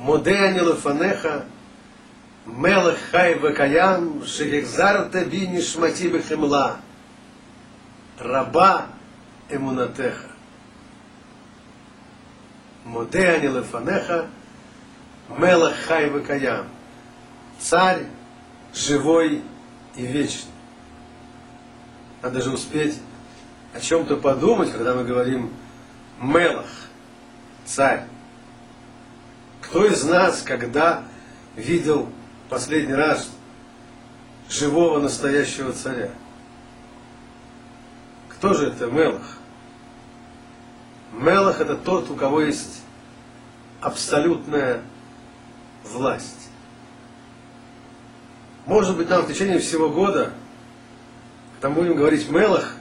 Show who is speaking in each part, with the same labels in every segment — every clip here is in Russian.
Speaker 1: מודה אני לפניך, מלך חי וקיים, שהחזרת בי נשמתי בחמלה. רבה אמונתך. מודה אני לפניך, мелах хай векаям, царь живой и вечный. Надо же успеть о чем-то подумать, когда мы говорим Мелах, царь. Кто из нас, когда видел последний раз живого настоящего царя? Кто же это Мелах? Мелах это тот, у кого есть абсолютная власть. Может быть, нам в течение всего года, когда мы будем говорить Мелах,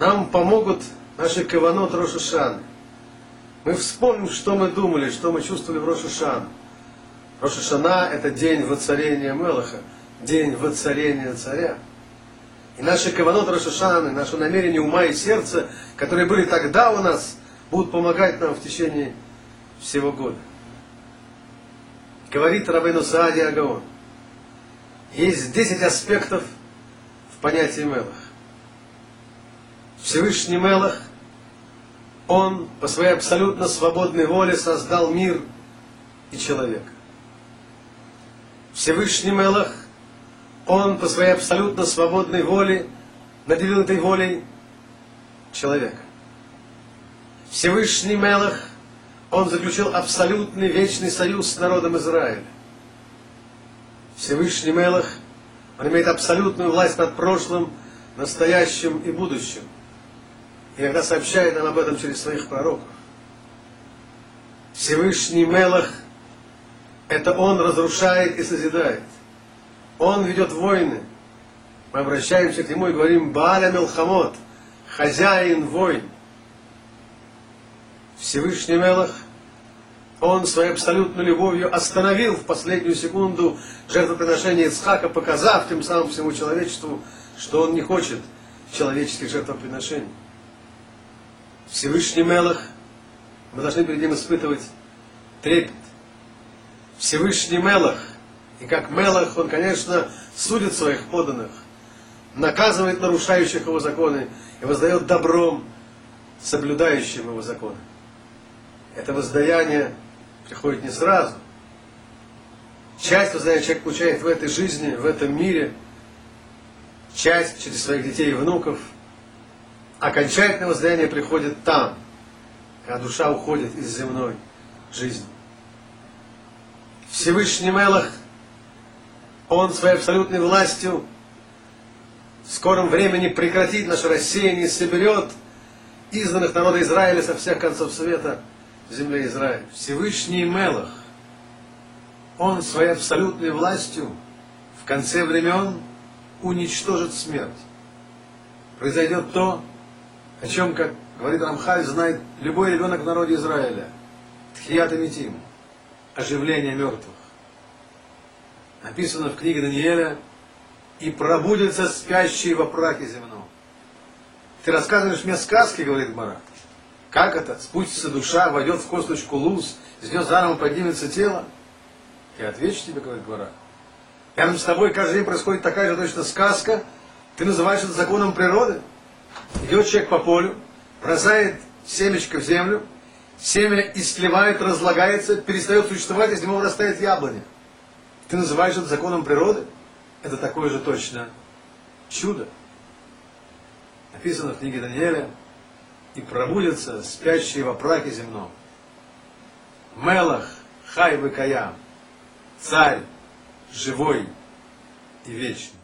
Speaker 1: нам помогут наши каванот Рошишаны. Мы вспомним, что мы думали, что мы чувствовали в Рошишан. Рошишана – это день воцарения Мелаха, день воцарения царя. И наши каванот Рошишаны, наши намерения ума и сердца, которые были тогда у нас, будут помогать нам в течение всего года. Говорит Рабейну Саади Агаон. Есть 10 аспектов в понятии Мелах. Всевышний Мелах, он по своей абсолютно свободной воле создал мир и человека. Всевышний Мелах, он по своей абсолютно свободной воле наделил этой волей человека. Всевышний Мелах, он заключил абсолютный вечный союз с народом Израиля. Всевышний Мелах, он имеет абсолютную власть над прошлым, настоящим и будущим. Иногда сообщает нам об этом через своих пророков. Всевышний Мелах, это Он разрушает и созидает. Он ведет войны. Мы обращаемся к Нему и говорим Бааля Мелхамот, хозяин войн. Всевышний Мелах, он своей абсолютной любовью остановил в последнюю секунду жертвоприношение Ицхака, показав тем самым всему человечеству, что он не хочет человеческих жертвоприношений. Всевышний Мелах, мы должны перед ним испытывать трепет. Всевышний Мелах, и как Мелах, он, конечно, судит своих поданных, наказывает нарушающих его законы и воздает добром соблюдающим его законы. Это воздаяние приходит не сразу. Часть воздаяния человек получает в этой жизни, в этом мире, часть через своих детей и внуков. Окончательное воздаяние приходит там, когда душа уходит из земной жизни. Всевышний Мелах, Он своей абсолютной властью в скором времени прекратит наше рассеяние соберет изданных народа Израиля со всех концов света – земле Израиля. Всевышний Мелах, он своей абсолютной властью в конце времен уничтожит смерть. Произойдет то, о чем, как говорит Рамхаль, знает любой ребенок в народе Израиля. Тхият Митим, оживление мертвых. Написано в книге Даниэля, и пробудется спящий во прахе земном. Ты рассказываешь мне сказки, говорит Мара. Как это? Спустится душа, войдет в косточку луз, из нее заново поднимется тело? Я отвечу тебе, говорит Гора. Рядом с тобой каждый день происходит такая же точно сказка. Ты называешь это законом природы. Идет человек по полю, бросает семечко в землю, семя истлевает, разлагается, перестает существовать, из него вырастает яблоня. Ты называешь это законом природы? Это такое же точно чудо. Написано в книге Даниэля, и пробудятся спящие во праке земном. Мелах, хай выкаям, царь, живой и вечный.